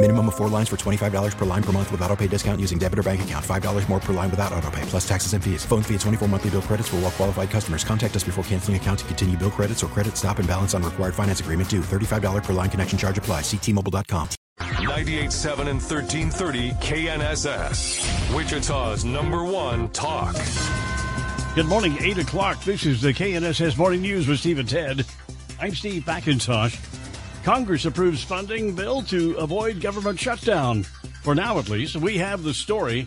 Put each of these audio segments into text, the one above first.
Minimum of four lines for $25 per line per month with auto pay discount using debit or bank account. $5 more per line without auto pay, plus taxes and fees. Phone fee at 24 monthly bill credits for all well qualified customers. Contact us before canceling account to continue bill credits or credit stop and balance on required finance agreement due. $35 per line connection charge apply. Ctmobile.com. 98.7 and 1330 KNSS. Wichita's number one talk. Good morning, 8 o'clock. This is the KNSS Morning News with Steve and Ted. I'm Steve McIntosh. Congress approves funding bill to avoid government shutdown. For now, at least, we have the story.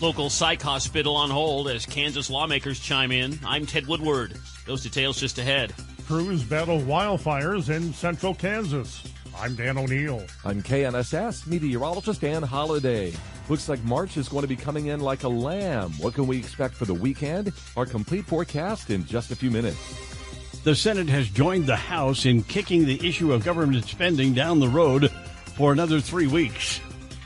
Local psych hospital on hold as Kansas lawmakers chime in. I'm Ted Woodward. Those details just ahead. Crews battle wildfires in central Kansas. I'm Dan O'Neill. I'm KNSS meteorologist Dan Holliday. Looks like March is going to be coming in like a lamb. What can we expect for the weekend? Our complete forecast in just a few minutes. The Senate has joined the House in kicking the issue of government spending down the road for another three weeks.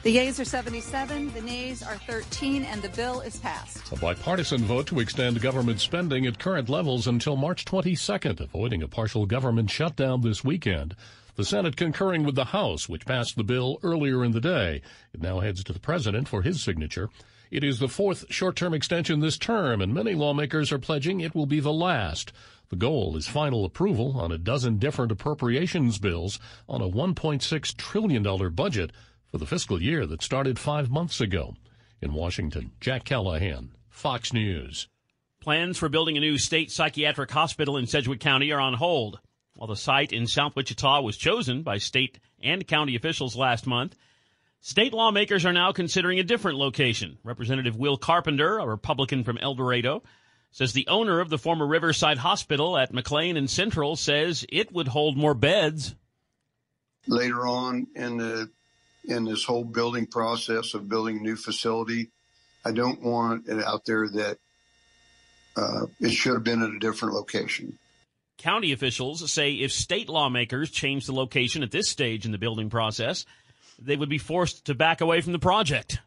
The yeas are 77, the nays are 13, and the bill is passed. A bipartisan vote to extend government spending at current levels until March 22nd, avoiding a partial government shutdown this weekend. The Senate concurring with the House, which passed the bill earlier in the day. It now heads to the President for his signature. It is the fourth short-term extension this term, and many lawmakers are pledging it will be the last. The goal is final approval on a dozen different appropriations bills on a $1.6 trillion budget for the fiscal year that started five months ago. In Washington, Jack Callahan, Fox News. Plans for building a new state psychiatric hospital in Sedgwick County are on hold. While the site in South Wichita was chosen by state and county officials last month, state lawmakers are now considering a different location. Representative Will Carpenter, a Republican from El Dorado, says the owner of the former Riverside Hospital at McLean and Central says it would hold more beds. Later on in the in this whole building process of building a new facility, I don't want it out there that uh, it should have been at a different location. County officials say if state lawmakers change the location at this stage in the building process, they would be forced to back away from the project.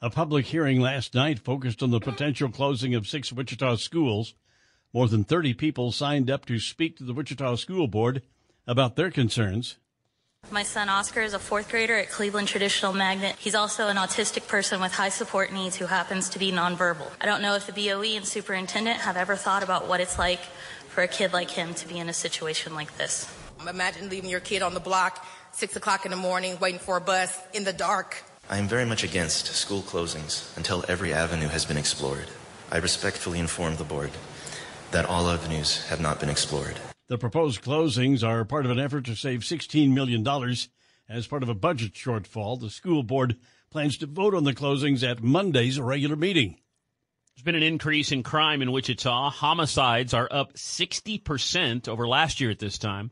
A public hearing last night focused on the potential closing of six Wichita schools. More than 30 people signed up to speak to the Wichita School Board about their concerns. My son Oscar is a fourth grader at Cleveland Traditional Magnet. He's also an autistic person with high support needs who happens to be nonverbal. I don't know if the BOE and superintendent have ever thought about what it's like for a kid like him to be in a situation like this. Imagine leaving your kid on the block, six o'clock in the morning, waiting for a bus in the dark. I am very much against school closings until every avenue has been explored. I respectfully inform the board that all avenues have not been explored. The proposed closings are part of an effort to save $16 million. As part of a budget shortfall, the school board plans to vote on the closings at Monday's regular meeting. There's been an increase in crime in Wichita. Homicides are up 60% over last year at this time.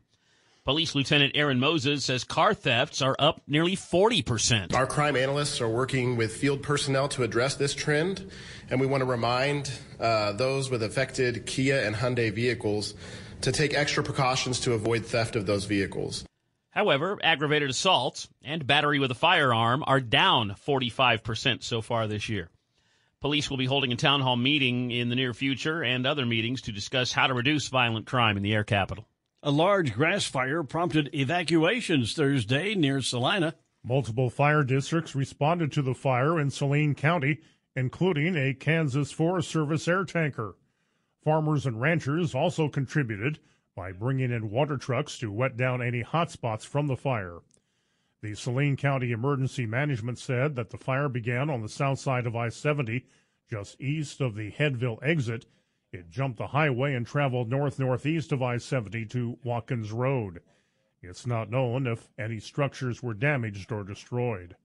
Police Lieutenant Aaron Moses says car thefts are up nearly 40%. Our crime analysts are working with field personnel to address this trend, and we want to remind uh, those with affected Kia and Hyundai vehicles to take extra precautions to avoid theft of those vehicles. However, aggravated assaults and battery with a firearm are down 45% so far this year. Police will be holding a town hall meeting in the near future and other meetings to discuss how to reduce violent crime in the air capital. A large grass fire prompted evacuations Thursday near Salina. Multiple fire districts responded to the fire in Saline County, including a Kansas Forest Service air tanker. Farmers and ranchers also contributed by bringing in water trucks to wet down any hot spots from the fire. The Saline County Emergency Management said that the fire began on the south side of I 70, just east of the Hedville exit, It jumped the highway and traveled north northeast of I 70 to Watkins Road. It's not known if any structures were damaged or destroyed.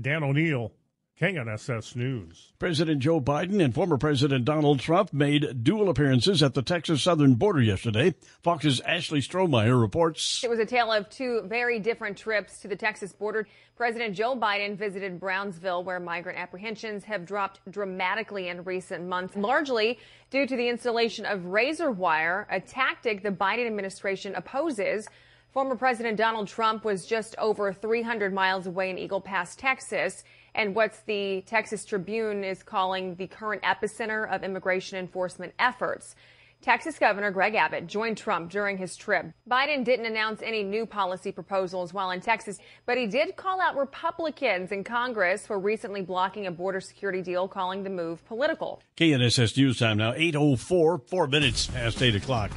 Dan O'Neill, KNSS News. President Joe Biden and former President Donald Trump made dual appearances at the Texas southern border yesterday. Fox's Ashley Strohmier reports. It was a tale of two very different trips to the Texas border. President Joe Biden visited Brownsville, where migrant apprehensions have dropped dramatically in recent months, largely due to the installation of razor wire, a tactic the Biden administration opposes. Former President Donald Trump was just over 300 miles away in Eagle Pass, Texas and what's the Texas Tribune is calling the current epicenter of immigration enforcement efforts. Texas Governor Greg Abbott joined Trump during his trip. Biden didn't announce any new policy proposals while in Texas, but he did call out Republicans in Congress for recently blocking a border security deal, calling the move political. KNSS News Time now, 8.04, four minutes past 8 o'clock.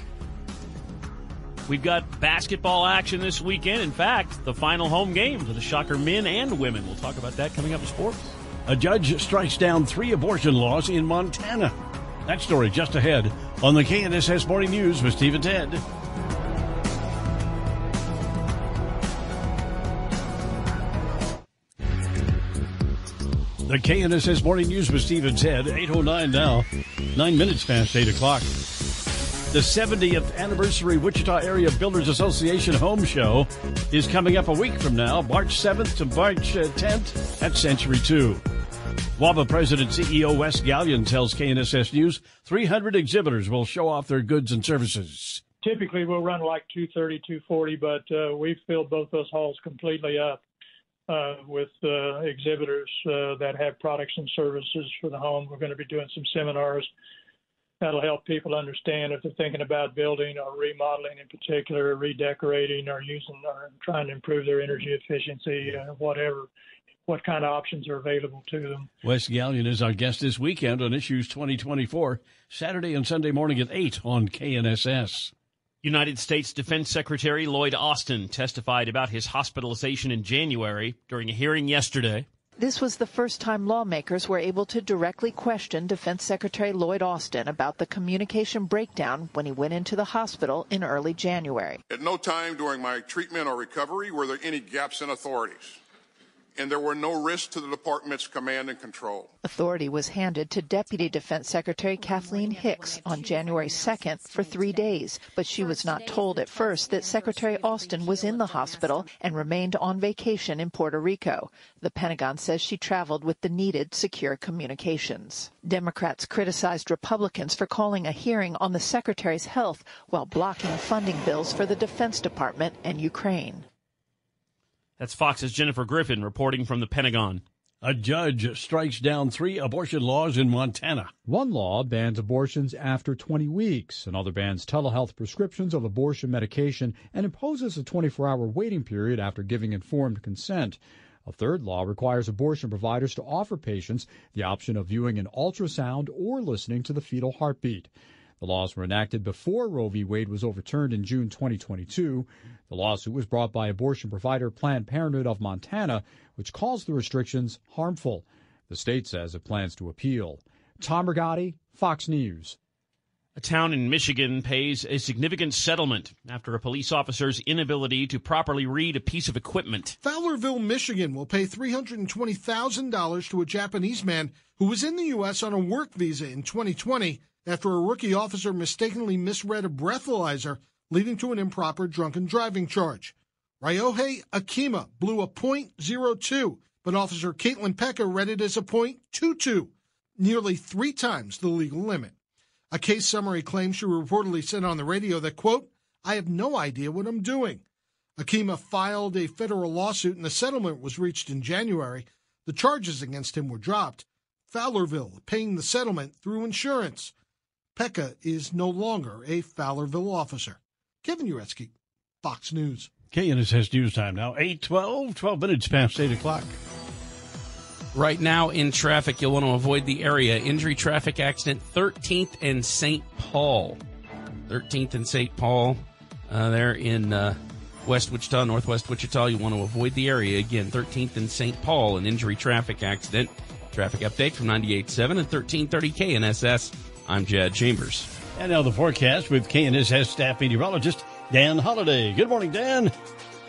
We've got basketball action this weekend. In fact, the final home game for the Shocker men and women. We'll talk about that coming up in sports. A judge strikes down three abortion laws in Montana. That story just ahead on the KNSS Morning News with Steve and Ted. The KNSS Morning News with Steve and Ted, 8.09 now, nine minutes past 8 o'clock. The 70th anniversary Wichita Area Builders Association Home Show is coming up a week from now, March 7th to March 10th uh, at Century 2. WABA President CEO Wes Galyon tells KNSS News 300 exhibitors will show off their goods and services. Typically, we'll run like 230, 240, but uh, we've filled both those halls completely up uh, with uh, exhibitors uh, that have products and services for the home. We're going to be doing some seminars that'll help people understand if they're thinking about building or remodeling in particular, redecorating or using or trying to improve their energy efficiency, uh, whatever, what kind of options are available to them. Wes Galyon is our guest this weekend on Issues 2024, Saturday and Sunday morning at 8 on KNSS. United States Defense Secretary Lloyd Austin testified about his hospitalization in January during a hearing yesterday. This was the first time lawmakers were able to directly question Defense Secretary Lloyd Austin about the communication breakdown when he went into the hospital in early January. At no time during my treatment or recovery were there any gaps in authorities and there were no risks to the department's command and control. Authority was handed to Deputy Defense Secretary Kathleen Hicks on January 2nd for three days, but she was not told at first that Secretary Austin was in the hospital and remained on vacation in Puerto Rico. The Pentagon says she traveled with the needed secure communications. Democrats criticized Republicans for calling a hearing on the Secretary's health while blocking funding bills for the Defense Department and Ukraine. That's Fox's Jennifer Griffin reporting from the Pentagon. A judge strikes down three abortion laws in Montana. One law bans abortions after 20 weeks. Another bans telehealth prescriptions of abortion medication and imposes a 24 hour waiting period after giving informed consent. A third law requires abortion providers to offer patients the option of viewing an ultrasound or listening to the fetal heartbeat. The laws were enacted before Roe v. Wade was overturned in June 2022. The lawsuit was brought by abortion provider Planned Parenthood of Montana, which calls the restrictions harmful. The state says it plans to appeal. Tom Rigotti, Fox News. A town in Michigan pays a significant settlement after a police officer's inability to properly read a piece of equipment. Fowlerville, Michigan will pay $320,000 to a Japanese man who was in the U.S. on a work visa in 2020 after a rookie officer mistakenly misread a breathalyzer, leading to an improper drunken driving charge. Ryohei Akima blew a .02, but Officer Caitlin Pekka read it as a .22, nearly three times the legal limit. A case summary claims she reportedly said on the radio that, quote, I have no idea what I'm doing. Akima filed a federal lawsuit and the settlement was reached in January. The charges against him were dropped. Fowlerville paying the settlement through insurance. Pekka is no longer a Fowlerville officer. Kevin Uretsky, Fox News. KNSS News Time now, 812, 12 minutes past 8 o'clock. Right now in traffic, you'll want to avoid the area. Injury traffic accident, 13th and St. Paul. 13th and St. Paul. Uh, there in uh, West Wichita, Northwest Wichita. You want to avoid the area. Again, 13th and St. Paul, an injury traffic accident. Traffic update from 98.7 and 1330 KNSS. I'm Chad Chambers. And now the forecast with KNSS staff meteorologist Dan Holliday. Good morning, Dan.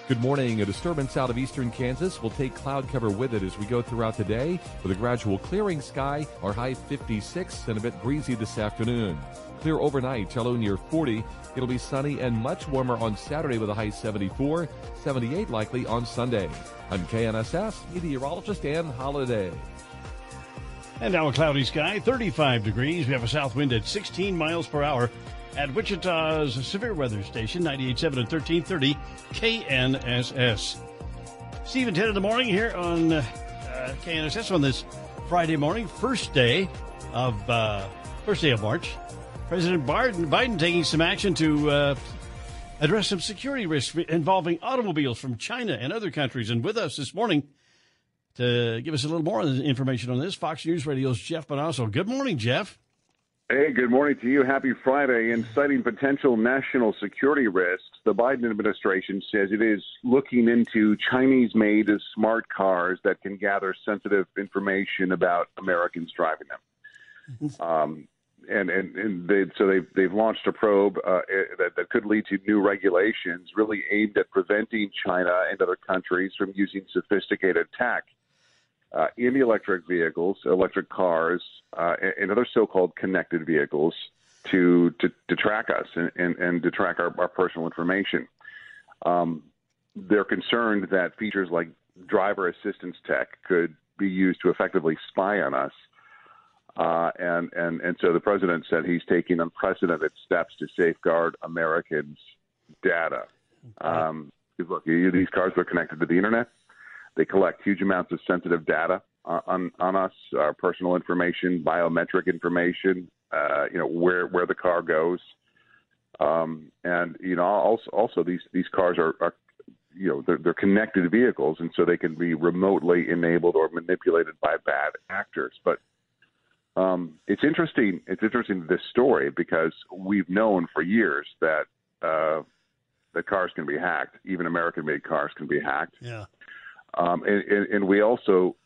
Good morning. A disturbance out of eastern Kansas will take cloud cover with it as we go throughout the day. With a gradual clearing sky, our high 56 and a bit breezy this afternoon. Clear overnight, low near 40. It'll be sunny and much warmer on Saturday with a high 74, 78 likely on Sunday. I'm KNSS meteorologist Dan Holliday. And now a cloudy sky, 35 degrees. We have a south wind at 16 miles per hour at Wichita's severe weather station, 98.7 and 1330 KNSS. Steve and 10 in the morning here on uh, KNSS on this Friday morning, first day of uh, first day of March. President Biden, Biden taking some action to uh, address some security risks involving automobiles from China and other countries. And with us this morning to give us a little more information on this, Fox News Radio's Jeff Monosso. Good morning, Jeff. Hey, good morning to you. Happy Friday. In citing potential national security risks, the Biden administration says it is looking into Chinese made smart cars that can gather sensitive information about Americans driving them. Um, and and, and they, so they've, they've launched a probe uh, that, that could lead to new regulations really aimed at preventing China and other countries from using sophisticated tech uh, in the electric vehicles, electric cars, uh, and, other so-called connected vehicles to to, to track us and, and, and, to track our, our personal information. Um, they're concerned that features like driver assistance tech could be used to effectively spy on us. Uh, and, and, and so the president said he's taking unprecedented steps to safeguard Americans' data. Um, look, these cars are connected to the internet. They collect huge amounts of sensitive data on on us, our personal information, biometric information, uh, you know where where the car goes, um, and you know also also these these cars are, are you know they're, they're connected vehicles, and so they can be remotely enabled or manipulated by bad actors. But um, it's interesting. It's interesting this story because we've known for years that uh, cars can be hacked. Even American-made cars can be hacked. Yeah. Um, and, and, and we also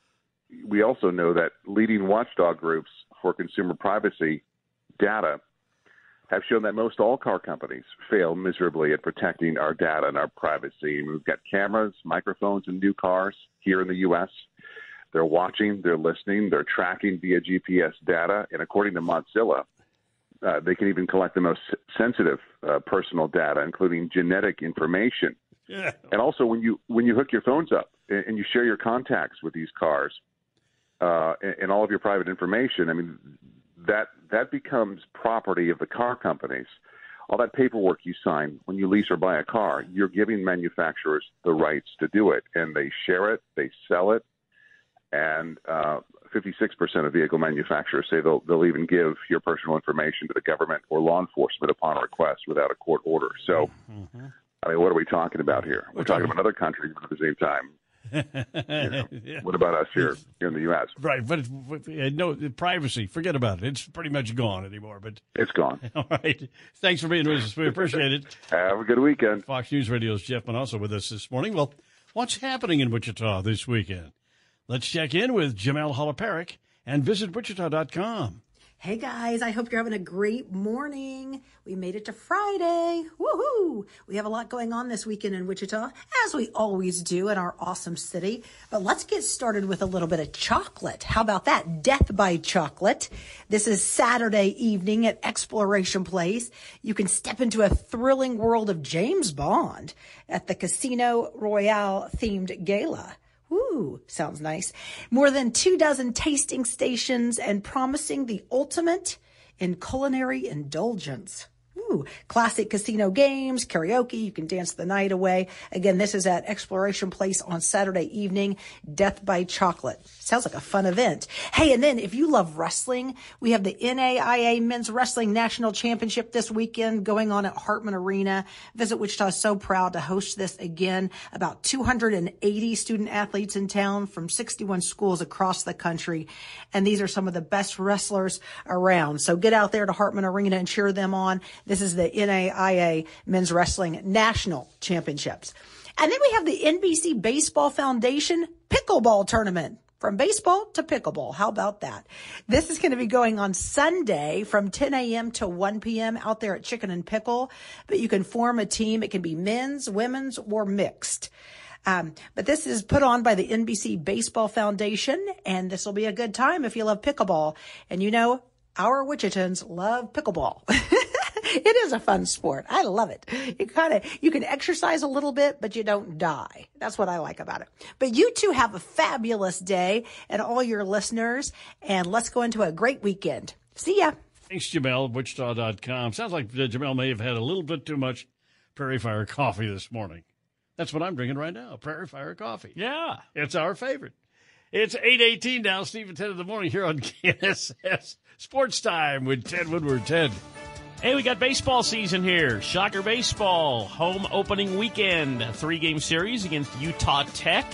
we also know that leading watchdog groups for consumer privacy data have shown that most all car companies fail miserably at protecting our data and our privacy. And we've got cameras, microphones in new cars here in the U.S. They're watching, they're listening, they're tracking via GPS data. And according to Mozilla, uh, they can even collect the most sensitive uh, personal data, including genetic information. Yeah. And also, when you when you hook your phones up and you share your contacts with these cars uh, and, and all of your private information, I mean that that becomes property of the car companies. All that paperwork you sign when you lease or buy a car, you're giving manufacturers the rights to do it, and they share it, they sell it, and uh, 56% of vehicle manufacturers say they'll they'll even give your personal information to the government or law enforcement upon request without a court order. So, mm-hmm. I mean, what are we talking about here? We're talking about other countries, but at the same time, know, yeah. what about us here, here in the U.S.? Right, but, no privacy. Forget about it. It's pretty much gone anymore. But It's gone. all right, thanks for being with us. We appreciate it. Have a good weekend. Fox News Radio's Jeff also with us this morning. Well, what's happening in Wichita this weekend? Let's check in with Jamel Holoparik and visit wichita.com. Hey guys, I hope you're having a great morning. We made it to Friday. Woohoo! We have a lot going on this weekend in Wichita, as we always do in our awesome city. But let's get started with a little bit of chocolate. How about that? Death by Chocolate. This is Saturday evening at Exploration Place. You can step into a thrilling world of James Bond at the Casino Royale themed gala. Ooh, sounds nice. More than two dozen tasting stations and promising the ultimate in culinary indulgence. Ooh, classic casino games, karaoke. You can dance the night away. Again, this is at Exploration Place on Saturday evening. Death by Chocolate. Sounds like a fun event. Hey, and then if you love wrestling, we have the NAIA Men's Wrestling National Championship this weekend going on at Hartman Arena. Visit Wichita is so proud to host this again. About 280 student athletes in town from 61 schools across the country. And these are some of the best wrestlers around. So get out there to Hartman Arena and cheer them on. This is the NAIA Men's Wrestling National Championships. And then we have the NBC Baseball Foundation Pickleball Tournament. from baseball to pickleball. How about that? This is going to be going on Sunday from 10 a.m. to 1 p.m. out there at Chicken and Pickle. But you can form a team. It can be men's, women's, or mixed. Um, but this is put on by the NBC Baseball Foundation, and this will be a good time if you love pickleball. And you know, our Wichitans love pickleball. it is a fun sport. I love it. You kind of, you can exercise a little bit, but you don't die. That's what I like about it. But you two have a fabulous day and all your listeners, and let's go into a great weekend. See ya. Thanks, Jamel, Wichita.com. Sounds like uh, Jamel may have had a little bit too much Prairie Fire coffee this morning. That's what I'm drinking right now, Prairie Fire coffee. Yeah. It's our favorite. It's 818 now, Steve, at 10 in the morning here on KNSS Sports Time with Ted Woodward. Ted. Hey, we got baseball season here. Shocker Baseball, home opening weekend, three game series against Utah Tech.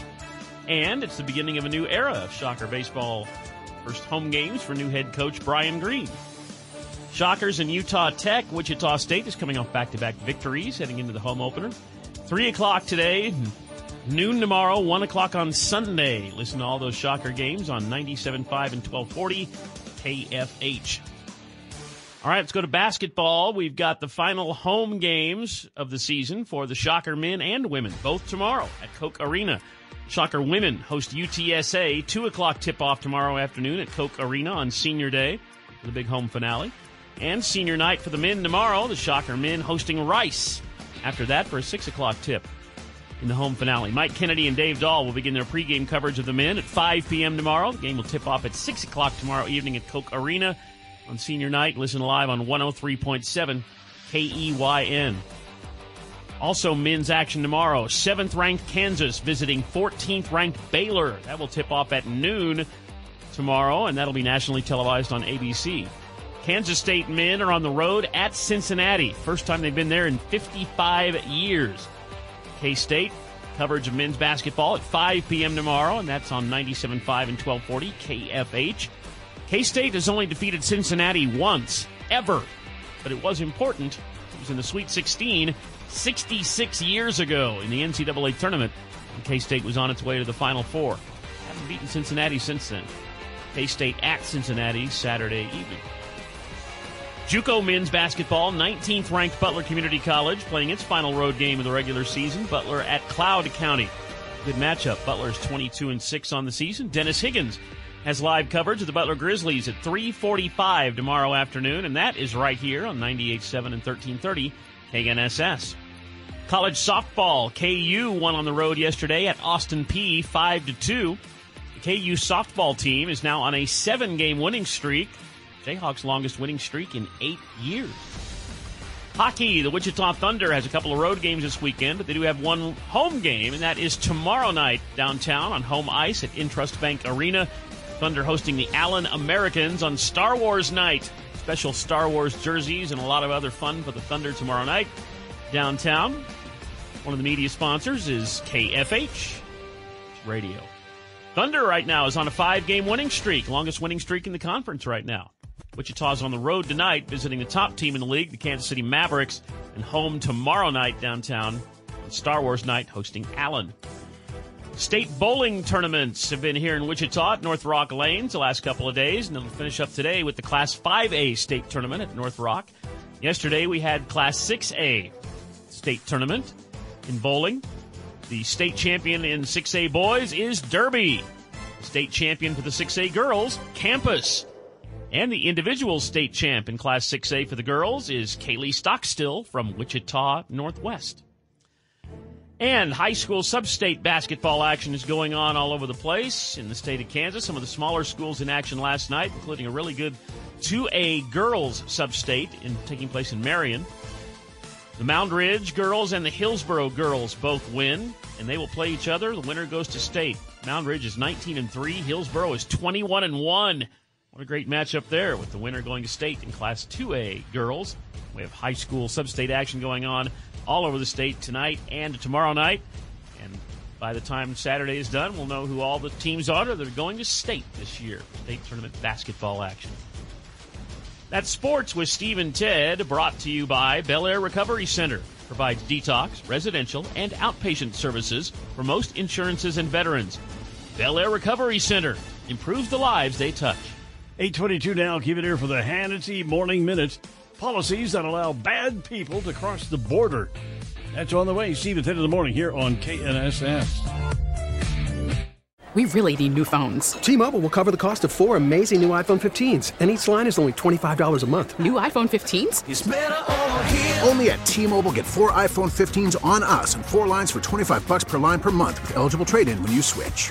And it's the beginning of a new era of Shocker Baseball. First home games for new head coach Brian Green. Shockers and Utah Tech. Wichita State is coming off back to back victories heading into the home opener. 3 o'clock today, noon tomorrow, 1 o'clock on Sunday. Listen to all those Shocker games on 97.5 and 1240 KFH. All right, let's go to basketball. We've got the final home games of the season for the Shocker men and women, both tomorrow at Koch Arena. Shocker women host UTSA, 2 o'clock tip off tomorrow afternoon at Koch Arena on Senior Day the big home finale. And senior night for the men tomorrow, the Shocker men hosting Rice. After that, for a 6 o'clock tip in the home finale. Mike Kennedy and Dave Dahl will begin their pregame coverage of the men at 5 p.m. tomorrow. The game will tip off at 6 o'clock tomorrow evening at Koch Arena on senior night. Listen live on 103.7 KEYN. Also, men's action tomorrow. Seventh ranked Kansas visiting 14th ranked Baylor. That will tip off at noon tomorrow, and that'll be nationally televised on ABC. Kansas State men are on the road at Cincinnati. First time they've been there in 55 years. K State coverage of men's basketball at 5 p.m. tomorrow, and that's on 97.5 and 1240 KFH. K State has only defeated Cincinnati once, ever, but it was important. It was in the Sweet 16 66 years ago in the NCAA tournament. K State was on its way to the Final Four. Haven't beaten Cincinnati since then. K State at Cincinnati Saturday evening. JUCO men's basketball, 19th ranked Butler Community College playing its final road game of the regular season. Butler at Cloud County. Good matchup. Butler's 22 and 6 on the season. Dennis Higgins has live coverage of the Butler Grizzlies at 3:45 tomorrow afternoon, and that is right here on 98.7 and 1330 KNSS. College softball, KU won on the road yesterday at Austin Peay 5 to 2. The KU softball team is now on a seven-game winning streak. Jayhawks' longest winning streak in eight years. Hockey, the Wichita Thunder has a couple of road games this weekend, but they do have one home game, and that is tomorrow night downtown on home ice at Intrust Bank Arena. Thunder hosting the Allen Americans on Star Wars night. Special Star Wars jerseys and a lot of other fun for the Thunder tomorrow night downtown. One of the media sponsors is KFH Radio. Thunder right now is on a five game winning streak, longest winning streak in the conference right now. Wichita's on the road tonight, visiting the top team in the league, the Kansas City Mavericks, and home tomorrow night downtown Star Wars night, hosting Allen. State bowling tournaments have been here in Wichita at North Rock Lanes the last couple of days, and they'll finish up today with the Class 5A state tournament at North Rock. Yesterday we had Class 6A state tournament in bowling. The state champion in 6A boys is Derby. State champion for the 6A girls, Campus. And the individual state champ in Class 6A for the girls is Kaylee Stockstill from Wichita Northwest. And high school sub-state basketball action is going on all over the place in the state of Kansas. Some of the smaller schools in action last night, including a really good 2A girls sub-state in, taking place in Marion. The Moundridge girls and the Hillsboro girls both win, and they will play each other. The winner goes to state. Moundridge is 19 and 3. Hillsboro is 21 and 1. What a great matchup there with the winner going to state in Class 2A girls. We have high school sub-state action going on all over the state tonight and tomorrow night. And by the time Saturday is done, we'll know who all the teams are that are going to state this year. State tournament basketball action. That's sports with Steve and Ted, brought to you by Bel Air Recovery Center. Provides detox, residential, and outpatient services for most insurances and veterans. Bel Air Recovery Center improves the lives they touch. 822 now. Keep it here for the Hannity Morning Minute. Policies that allow bad people to cross the border. That's on the way. Steve at 10 in the morning here on KNSS. We really need new phones. T-Mobile will cover the cost of four amazing new iPhone 15s, and each line is only $25 a month. New iPhone 15s? Only at T-Mobile get four iPhone 15s on us and four lines for 25 bucks per line per month with eligible trade-in when you switch.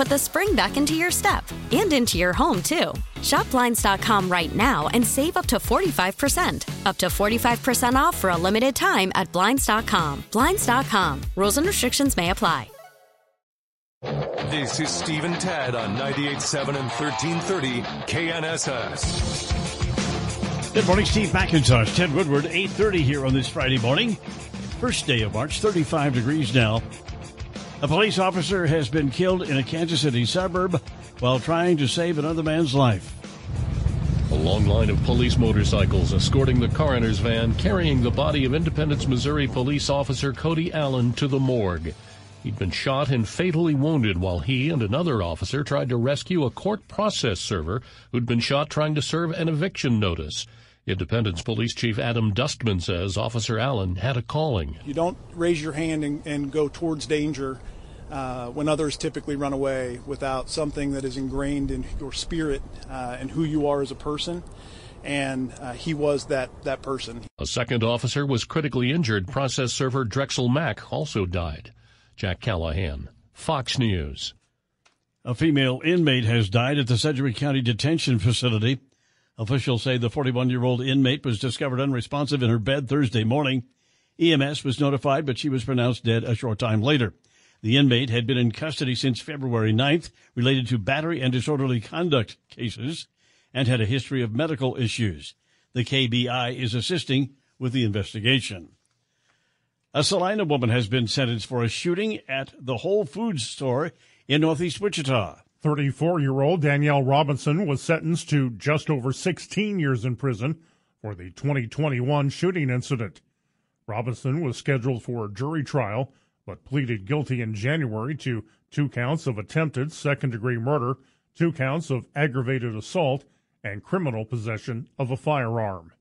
put the spring back into your step and into your home, too. Shop Blinds.com right now and save up to 45%. Up to 45% off for a limited time at Blinds.com. Blinds.com. Rules and restrictions may apply. This is Stephen Tad on 98.7 and 1330 KNSS. Good morning, Steve McIntosh, Ted Woodward, 8.30 here on this Friday morning. First day of March, 35 degrees now. A police officer has been killed in a Kansas City suburb while trying to save another man's life. A long line of police motorcycles escorting the coroner's van carrying the body of Independence, Missouri police officer Cody Allen to the morgue. He'd been shot and fatally wounded while he and another officer tried to rescue a court process server who'd been shot trying to serve an eviction notice. Independence Police Chief Adam Dustman says Officer Allen had a calling. You don't raise your hand and, and go towards danger uh, when others typically run away without something that is ingrained in your spirit uh, and who you are as a person. And uh, he was that, that person. A second officer was critically injured. Process server Drexel Mack also died. Jack Callahan, Fox News. A female inmate has died at the Sedgwick County Detention Facility. Officials say the 41 year old inmate was discovered unresponsive in her bed Thursday morning. EMS was notified, but she was pronounced dead a short time later. The inmate had been in custody since February 9th related to battery and disorderly conduct cases and had a history of medical issues. The KBI is assisting with the investigation. A Salina woman has been sentenced for a shooting at the Whole Foods store in Northeast Wichita. 34 year old Danielle Robinson was sentenced to just over 16 years in prison for the 2021 shooting incident. Robinson was scheduled for a jury trial, but pleaded guilty in January to two counts of attempted second degree murder, two counts of aggravated assault, and criminal possession of a firearm.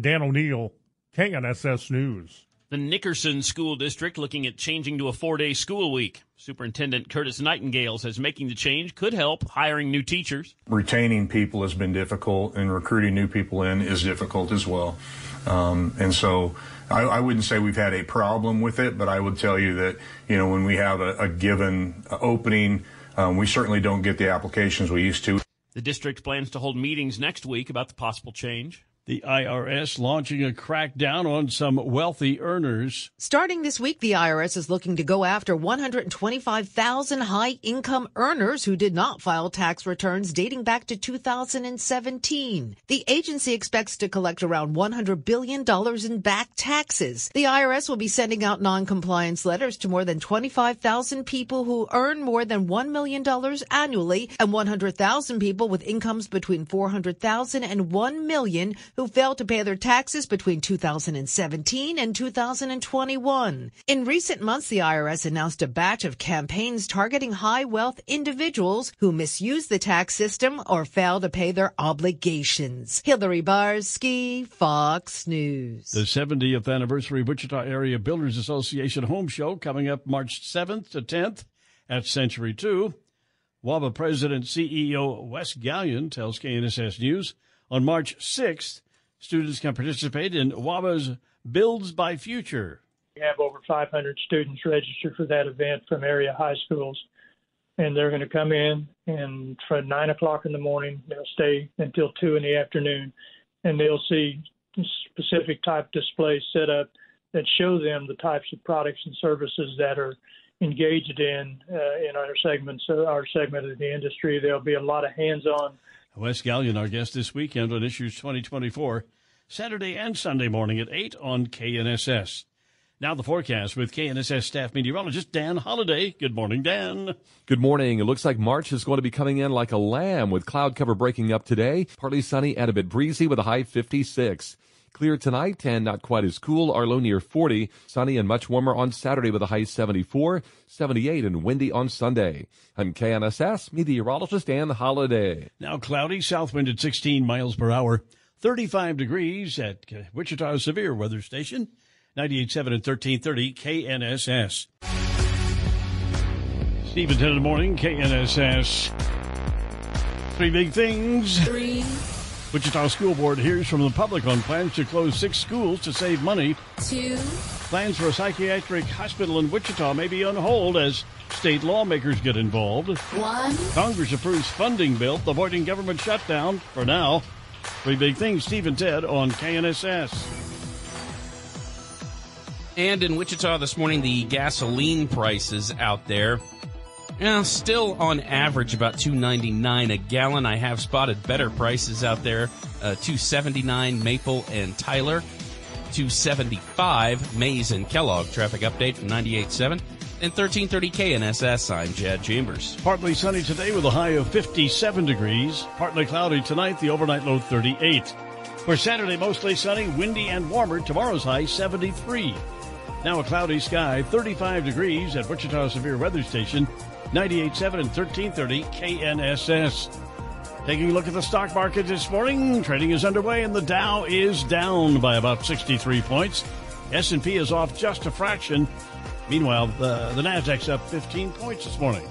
Dan O'Neill, KNSS News. The Nickerson School District looking at changing to a four day school week. Superintendent Curtis Nightingale says making the change could help hiring new teachers. Retaining people has been difficult, and recruiting new people in is difficult as well. Um, and so I, I, wouldn't say we've had a problem with it, but I would tell you that, you know, when we have a, a given opening, um, we certainly don't get the applications we used to. The district plans to hold meetings next week about the possible change. The IRS launching a crackdown on some wealthy earners. Starting this week, the IRS is looking to go after 125,000 high income earners who did not file tax returns dating back to 2017. The agency expects to collect around $100 billion in back taxes. The IRS will be sending out non-compliance letters to more than 25,000 people who earn more than $1 million annually and 100,000 people with incomes between $400,000 and 1 million who failed to pay their taxes between 2017 and 2021. In recent months, the IRS announced a batch of campaigns targeting high wealth individuals who misuse the tax system or fail to pay their obligations. Hillary Barsky, Fox News. The 70th anniversary Wichita Area Builders Association Home Show coming up March 7th to 10th at Century 2. WABA President CEO Wes Galyon tells KNSS News on March 6th, students can participate in WABA's Builds by Future. We have over 500 students registered for that event from area high schools. And they're going to come in and from 9 o'clock in the morning, they'll stay until 2 in the afternoon. And they'll see specific type displays set up that show them the types of products and services that are engaged in uh, in our segments, uh, our segment of the industry. There'll be a lot of hands-on. Wes Galyon, our guest this weekend on Issues 2024, Saturday and Sunday morning at 8 on KNSS. Now the forecast with KNSS staff meteorologist Dan Holliday. Good morning, Dan. Good morning. It looks like March is going to be coming in like a lamb with cloud cover breaking up today. Partly sunny and a bit breezy with a high 56. Clear tonight and not quite as cool. Our low near 40. Sunny and much warmer on Saturday with a high 74. 78 and windy on Sunday. I'm KNSS meteorologist Dan Holliday. Now cloudy, south wind at 16 miles per hour. 35 degrees at Wichita Severe Weather Station. 98.7 and 1330 KNSS. Stephen 10 in the morning, KNSS. Three big things. Three. Wichita School Board hears from the public on plans to close six schools to save money. Two. Plans for a psychiatric hospital in Wichita may be on hold as state lawmakers get involved. One. Congress approves funding bill avoiding government shutdown for now. Three big things, Steve and Ted on KNSS. And in Wichita this morning, the gasoline prices out there, yeah, still on average about two ninety nine a gallon. I have spotted better prices out there, uh, two seventy nine Maple and Tyler, two seventy five Maize and Kellogg. Traffic update from 98.7 and 1330 KNSS. I'm Chad Chambers. Partly sunny today with a high of 57 degrees. Partly cloudy tonight, the overnight low 38. For Saturday, mostly sunny, windy, and warmer. Tomorrow's high 73. Now a cloudy sky, 35 degrees at Wichita Severe Weather Station, 98.7 and 1330 KNSS. Taking a look at the stock market this morning, trading is underway and the Dow is down by about 63 points. S&P is off just a fraction. Meanwhile, the, the Nasdaq's up 15 points this morning.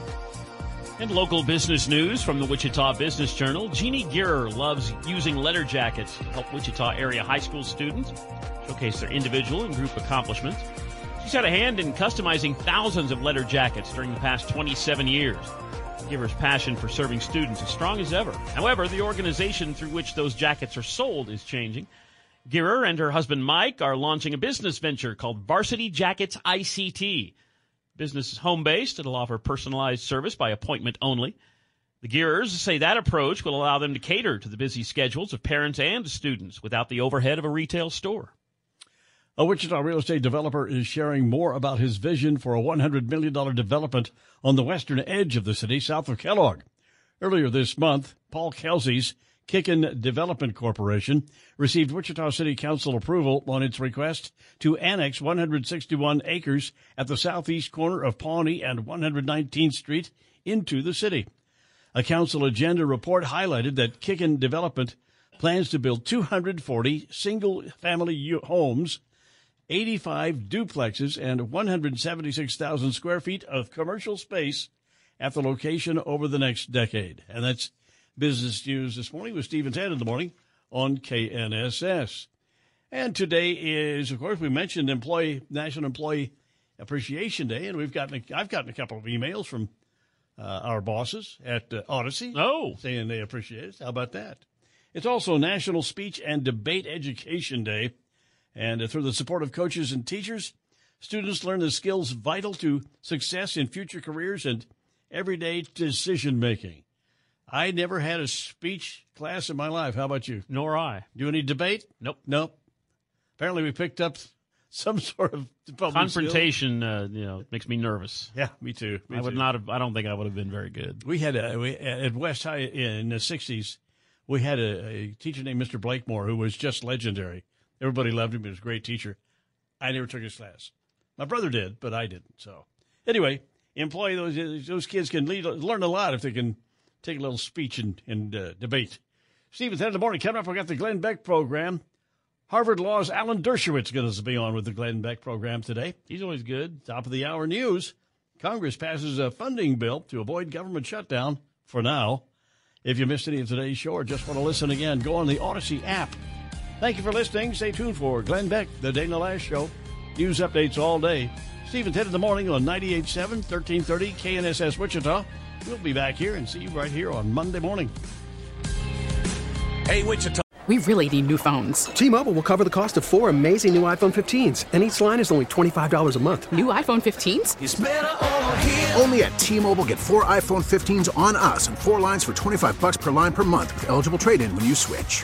In local business news from the Wichita Business Journal, Jeannie Gearer loves using letter jackets to help Wichita area high school students showcase their individual and group accomplishments. She's had a hand in customizing thousands of letter jackets during the past 27 years. Gearer's passion for serving students is strong as ever. However, the organization through which those jackets are sold is changing. Gearer and her husband Mike are launching a business venture called Varsity Jackets ICT. Business is home based. It'll offer personalized service by appointment only. The Gearers say that approach will allow them to cater to the busy schedules of parents and students without the overhead of a retail store. A Wichita real estate developer is sharing more about his vision for a $100 million development on the western edge of the city, south of Kellogg. Earlier this month, Paul Kelsey's Kicken Development Corporation received Wichita City Council approval on its request to annex 161 acres at the southeast corner of Pawnee and 119th Street into the city. A council agenda report highlighted that Kicken Development plans to build 240 single family homes 85 duplexes and 176,000 square feet of commercial space at the location over the next decade. And that's business news this morning with Stephen Ted in the morning on KNSS. And today is, of course, we mentioned Employee National Employee Appreciation Day, and we've gotten a, I've gotten a couple of emails from uh, our bosses at uh, Audacy. Oh, saying they appreciate it. How about that? It's also National Speech and Debate Education Day. And uh, through the support of coaches and teachers, students learn the skills vital to success in future careers and everyday decision making. I never had a speech class in my life. How about you? Nor I. Do any debate? Nope. Nope. Apparently, we picked up some sort of confrontation. Uh, you know, makes me nervous. Yeah, me too. Me I would too. not have. I don't think I would have been very good. We had a we, at West High in the '60s. We had a, a teacher named Mr. Blakemore who was just legendary. Everybody loved him. He was a great teacher. I never took his class. My brother did, but I didn't. So, anyway, employ those those kids can lead, learn a lot if they can take a little speech and, and uh, debate. Stephen, 10 in the morning. Coming up, we got the Glenn Beck program. Harvard Law's Alan Dershowitz going to be on with the Glenn Beck program today. He's always good. Top of the hour news. Congress passes a funding bill to avoid government shutdown for now. If you missed any of today's show or just want to listen again, go on the Audacy app. Thank you for listening. Stay tuned for Glenn Beck, the Dana Loesch Show. News updates all day. Stephen 10 in the morning on 98.7, 1330 KNSS Wichita. We'll be back here and see you right here on Monday morning. Hey, Wichita. We really need new phones. T Mobile will cover the cost of four amazing new iPhone 15s, and each line is only $25 a month. New iPhone 15s? It's over here. Only at T-Mobile, get four iPhone 15s on us and four lines for 25 bucks per line per month with eligible trade-in when you switch.